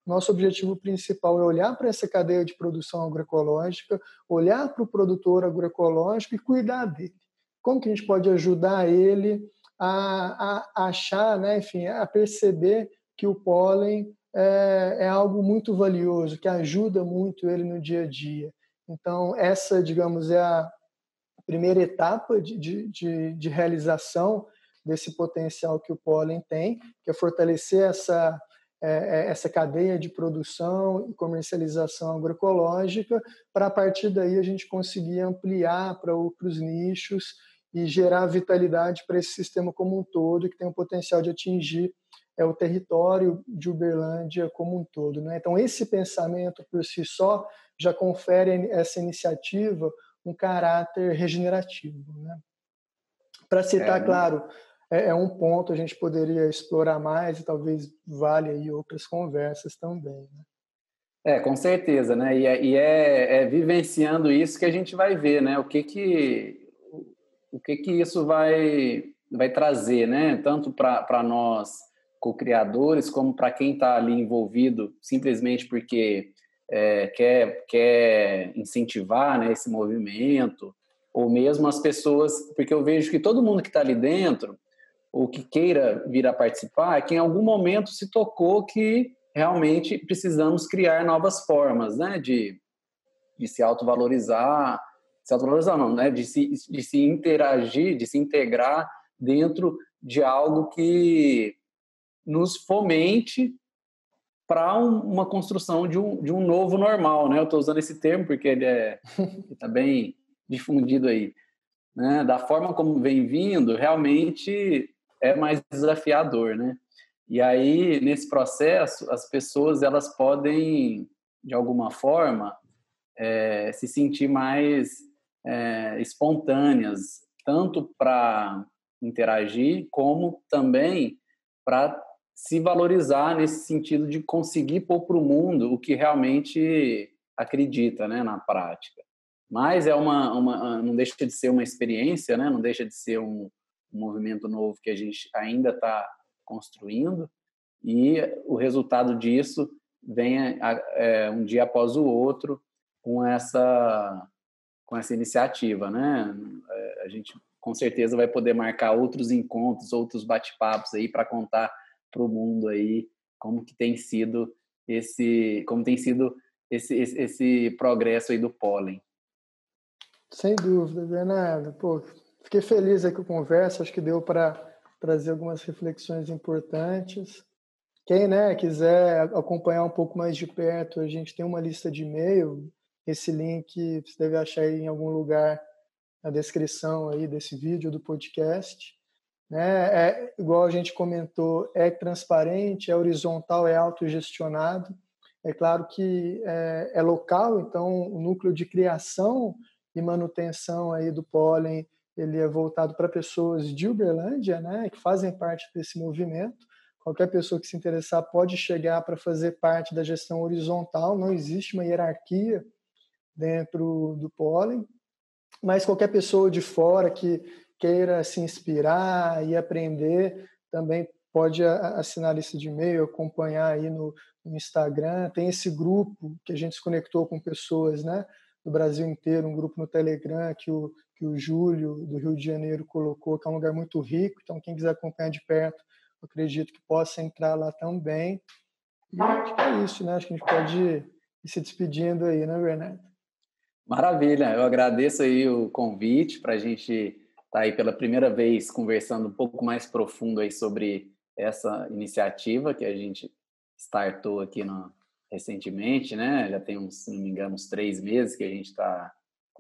nosso objetivo principal é olhar para essa cadeia de produção agroecológica, olhar para o produtor agroecológico e cuidar dele. Como que a gente pode ajudar ele a, a achar, né, enfim, a perceber que o pólen é, é, algo muito valioso, que ajuda muito ele no dia a dia. Então, essa, digamos, é a primeira etapa de, de, de realização desse potencial que o pólen tem, que é fortalecer essa, é, é, essa cadeia de produção e comercialização agroecológica, para a partir daí a gente conseguir ampliar para outros nichos e gerar vitalidade para esse sistema como um todo, que tem o potencial de atingir é o território de Uberlândia como um todo. Né? Então, esse pensamento por si só já confere essa iniciativa um caráter regenerativo. Né? Para citar, é, né? claro, é, é, um ponto a gente poderia explorar mais e talvez valha aí outras conversas também. Né? É, com certeza, né? E, é, e é, é, vivenciando isso que a gente vai ver, né? O que que o que que isso vai vai trazer, né? Tanto para nós co-criadores, como para quem está ali envolvido, simplesmente porque é, quer, quer incentivar né, esse movimento, ou mesmo as pessoas, porque eu vejo que todo mundo que está ali dentro, ou que queira vir a participar, que em algum momento se tocou que realmente precisamos criar novas formas né, de, de se autovalorizar, se autovalorizar não, né, de se, de se interagir, de se integrar dentro de algo que nos fomente para um, uma construção de um, de um novo normal, né? Eu estou usando esse termo porque ele é <laughs> está bem difundido aí, né? Da forma como vem vindo, realmente é mais desafiador, né? E aí nesse processo as pessoas elas podem de alguma forma é, se sentir mais é, espontâneas, tanto para interagir como também para se valorizar nesse sentido de conseguir pôr para o mundo o que realmente acredita né, na prática. Mas é uma, uma, não deixa de ser uma experiência, né? não deixa de ser um, um movimento novo que a gente ainda está construindo e o resultado disso vem é, um dia após o outro com essa com essa iniciativa, né? É, a gente com certeza vai poder marcar outros encontros, outros bate-papos aí para contar para o mundo aí como que tem sido esse, como tem sido esse, esse, esse progresso aí do pólen. Sem dúvida, Bernardo. Pô, fiquei feliz aí com a conversa, acho que deu para trazer algumas reflexões importantes. Quem né, quiser acompanhar um pouco mais de perto, a gente tem uma lista de e-mail. Esse link você deve achar em algum lugar na descrição aí desse vídeo do podcast né? É, igual a gente comentou, é transparente, é horizontal, é autogestionado. É claro que é, é, local, então o núcleo de criação e manutenção aí do pólen ele é voltado para pessoas de Uberlândia, né, que fazem parte desse movimento. Qualquer pessoa que se interessar pode chegar para fazer parte da gestão horizontal, não existe uma hierarquia dentro do pólen, mas qualquer pessoa de fora que queira se inspirar e aprender, também pode assinar a lista de e-mail, acompanhar aí no, no, Instagram. Tem esse grupo que a gente se conectou com pessoas né, do Brasil inteiro, um grupo no Telegram que o, que o Júlio, do Rio de Janeiro, colocou, que é um lugar muito rico. Então, quem quiser acompanhar de perto, acredito que possa entrar lá também. E acho que é isso, né? Acho que a gente pode ir se despedindo aí, né, Bernardo? Maravilha, eu agradeço aí o convite para a gente está aí pela primeira vez conversando um pouco mais profundo aí sobre essa iniciativa que a gente startou aqui no, recentemente, né? Já tem uns, se não me engano, uns três meses que a gente está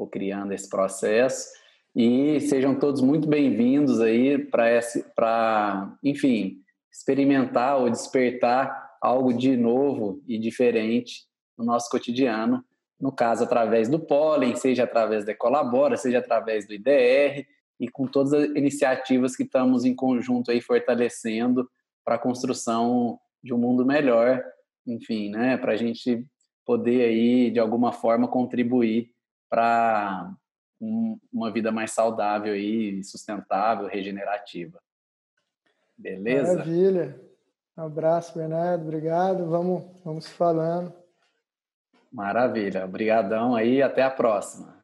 criando esse processo. E sejam todos muito bem-vindos aí para, enfim, experimentar ou despertar algo de novo e diferente no nosso cotidiano, no caso através do pólen, seja através da Colabora, seja através do IDR, e com todas as iniciativas que estamos em conjunto aí fortalecendo para a construção de um mundo melhor, enfim, né, para a gente poder aí de alguma forma contribuir para um, uma vida mais saudável e sustentável, regenerativa. Beleza? Maravilha. Um abraço, Bernardo. Obrigado. Vamos, vamos falando. Maravilha. Obrigadão aí. Até a próxima.